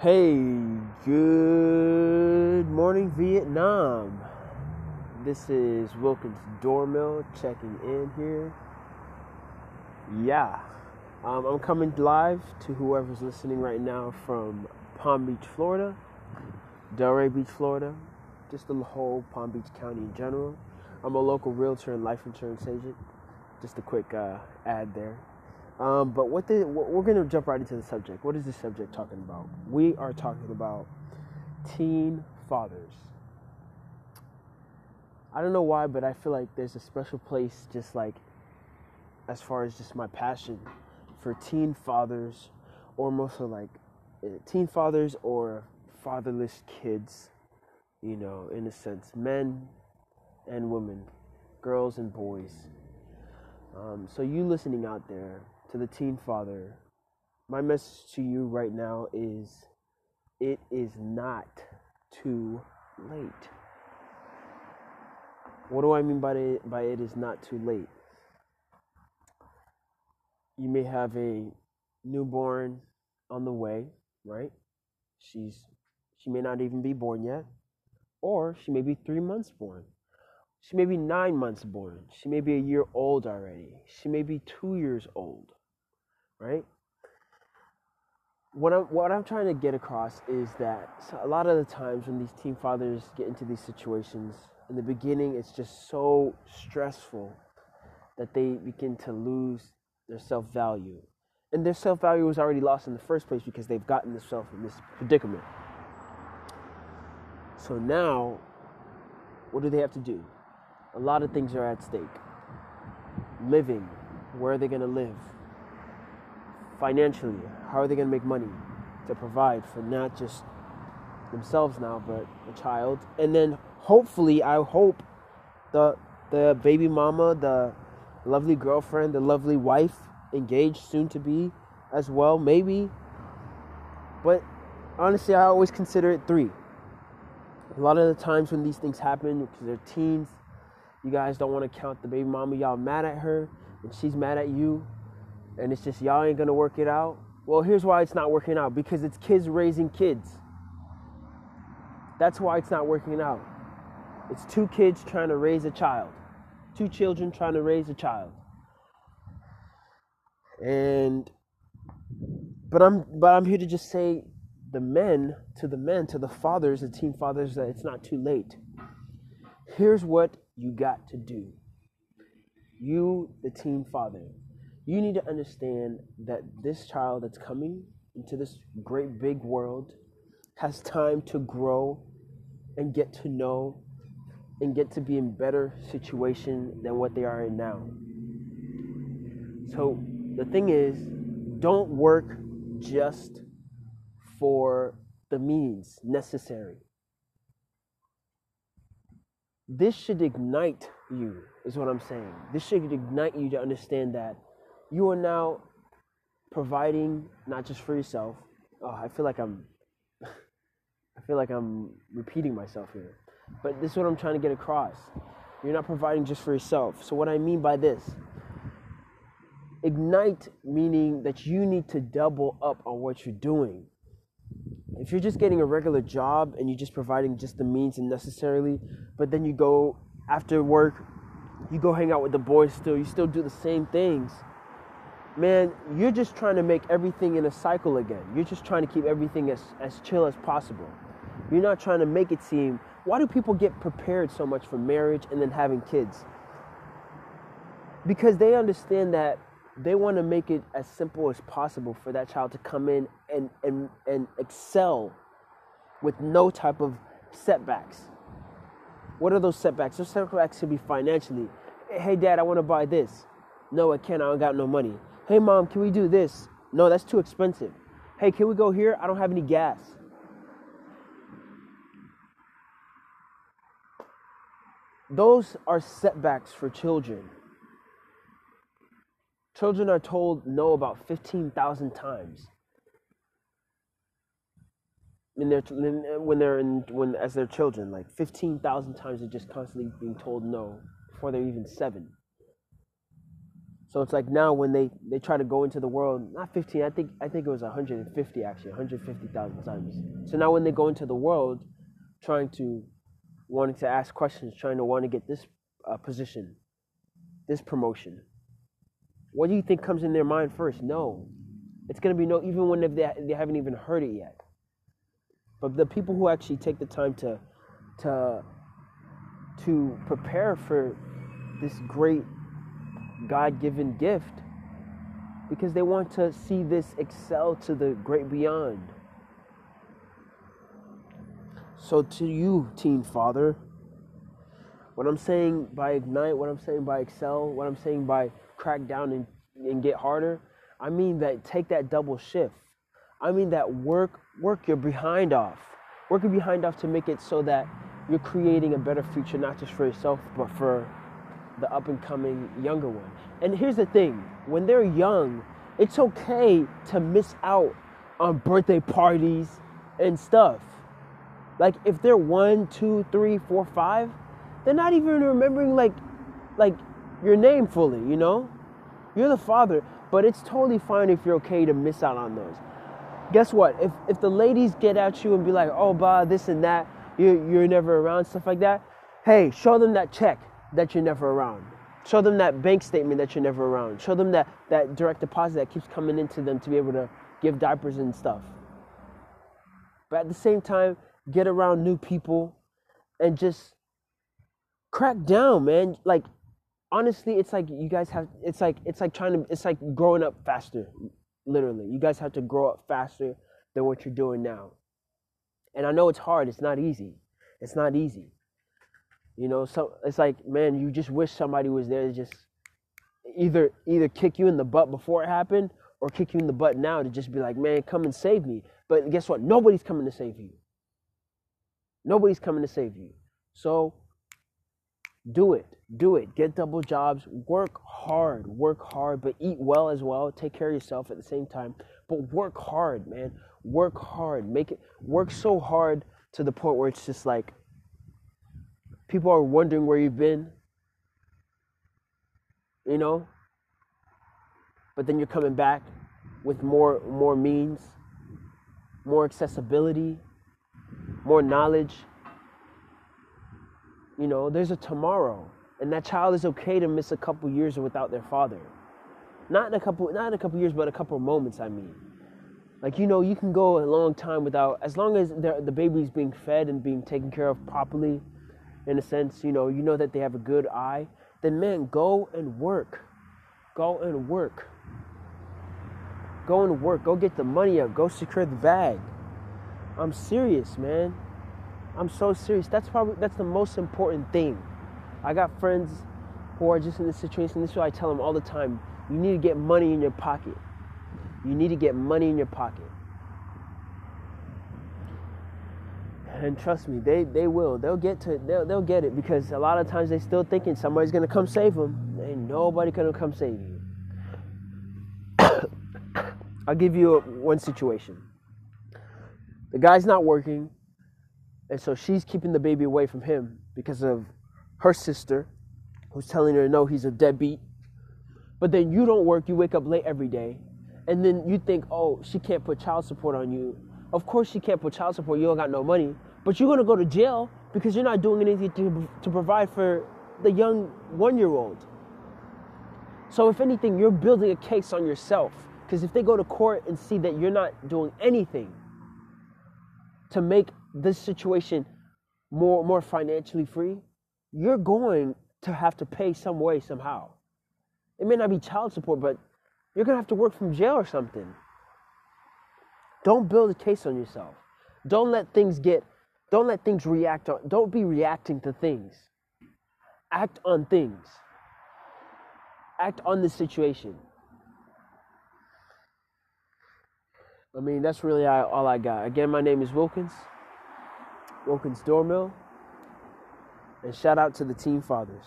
Hey, good morning, Vietnam. This is Wilkins Dormill checking in here. Yeah, um, I'm coming live to whoever's listening right now from Palm Beach, Florida, Delray Beach, Florida, just the whole Palm Beach County in general. I'm a local realtor and life insurance agent. Just a quick uh, ad there. Um, but what the, we're going to jump right into the subject. What is this subject talking about? We are talking about teen fathers. I don't know why, but I feel like there's a special place, just like as far as just my passion for teen fathers, or mostly like uh, teen fathers or fatherless kids, you know, in a sense, men and women, girls and boys. Um, so, you listening out there, to the teen father, my message to you right now is it is not too late. What do I mean by it, by it is not too late? You may have a newborn on the way, right? She's she may not even be born yet, or she may be 3 months born. She may be 9 months born. She may be a year old already. She may be 2 years old right? What I'm what I'm trying to get across is that a lot of the times when these teen fathers get into these situations, in the beginning, it's just so stressful that they begin to lose their self value, and their self value was already lost in the first place because they've gotten themselves in this predicament. So now, what do they have to do? A lot of things are at stake. Living, where are they going to live? financially, how are they going to make money to provide for not just themselves now, but a child? And then hopefully, I hope the the baby mama, the lovely girlfriend, the lovely wife, engaged soon to be as well, maybe. But honestly, I always consider it three. A lot of the times when these things happen, because they're teens, you guys don't want to count the baby mama. Y'all mad at her, and she's mad at you and it's just y'all ain't gonna work it out. Well, here's why it's not working out because it's kids raising kids. That's why it's not working out. It's two kids trying to raise a child, two children trying to raise a child. And but I'm but I'm here to just say the men to the men to the fathers, the teen fathers that it's not too late. Here's what you got to do. You, the team father, you need to understand that this child that's coming into this great big world has time to grow and get to know and get to be in better situation than what they are in now. So the thing is, don't work just for the means necessary. This should ignite you, is what I'm saying. This should ignite you to understand that you are now providing not just for yourself. Oh, I feel like I'm I feel like I'm repeating myself here. But this is what I'm trying to get across. You're not providing just for yourself. So what I mean by this, ignite meaning that you need to double up on what you're doing. If you're just getting a regular job and you're just providing just the means and necessarily, but then you go after work, you go hang out with the boys still, you still do the same things man, you're just trying to make everything in a cycle again. You're just trying to keep everything as, as chill as possible. You're not trying to make it seem. Why do people get prepared so much for marriage and then having kids? Because they understand that they want to make it as simple as possible for that child to come in and, and, and excel with no type of setbacks. What are those setbacks? Those setbacks could be financially. Hey, dad, I want to buy this. No, I can't. I don't got no money. Hey, mom, can we do this? No, that's too expensive. Hey, can we go here? I don't have any gas. Those are setbacks for children. Children are told no about 15,000 times. In their, when they're in, when as their children, like 15,000 times they're just constantly being told no before they're even seven. So it's like now when they they try to go into the world, not 15, I think I think it was 150 actually, 150,000 times. So now when they go into the world, trying to wanting to ask questions, trying to want to get this uh, position, this promotion. What do you think comes in their mind first? No, it's gonna be no, even when they they haven't even heard it yet. But the people who actually take the time to to to prepare for this great God given gift because they want to see this excel to the great beyond. So, to you, teen father, what I'm saying by ignite, what I'm saying by excel, what I'm saying by crack down and, and get harder, I mean that take that double shift. I mean that work work your behind off. Work your behind off to make it so that you're creating a better future not just for yourself but for the up and coming younger one. And here's the thing when they're young, it's okay to miss out on birthday parties and stuff. Like if they're one, two, three, four, five, they're not even remembering like like your name fully, you know? You're the father, but it's totally fine if you're okay to miss out on those. Guess what? If if the ladies get at you and be like, oh bah, this and that, you're you're never around, stuff like that, hey, show them that check that you're never around. Show them that bank statement that you're never around. Show them that, that direct deposit that keeps coming into them to be able to give diapers and stuff. But at the same time, get around new people and just crack down, man. Like honestly, it's like you guys have it's like it's like trying to it's like growing up faster. Literally. You guys have to grow up faster than what you're doing now. And I know it's hard, it's not easy. It's not easy. You know, so it's like, man, you just wish somebody was there to just either either kick you in the butt before it happened or kick you in the butt now to just be like, man, come and save me. But guess what? Nobody's coming to save you. Nobody's coming to save you. So do it. Do it. Get double jobs. Work hard. Work hard, but eat well as well. Take care of yourself at the same time. But work hard, man. Work hard. Make it work so hard to the point where it's just like people are wondering where you've been. You know? But then you're coming back with more more means, more accessibility, more knowledge. You know, there's a tomorrow. And that child is okay to miss a couple years without their father. Not in a couple not in a couple years, but a couple moments, I mean. Like you know, you can go a long time without as long as the baby's being fed and being taken care of properly in a sense, you know, you know that they have a good eye, then man, go and work. Go and work. Go and work. Go get the money up. Go secure the bag. I'm serious, man. I'm so serious. That's probably that's the most important thing. I got friends who are just in this situation. This is what I tell them all the time. You need to get money in your pocket. You need to get money in your pocket. and trust me, they, they will. They'll get to they'll, they'll get it because a lot of times they still thinking somebody's gonna come save them. Ain't nobody gonna come save you. I'll give you a, one situation. The guy's not working, and so she's keeping the baby away from him because of her sister, who's telling her no, he's a deadbeat. But then you don't work, you wake up late every day, and then you think, oh, she can't put child support on you. Of course she can't put child support, you don't got no money. But you're gonna go to jail because you're not doing anything to, to provide for the young one year old. So, if anything, you're building a case on yourself. Because if they go to court and see that you're not doing anything to make this situation more, more financially free, you're going to have to pay some way, somehow. It may not be child support, but you're going to have to work from jail or something. Don't build a case on yourself. Don't let things get don't let things react on, don't be reacting to things. Act on things. Act on the situation. I mean, that's really all I got. Again, my name is Wilkins, Wilkins Dormill, and shout out to the Team Fathers.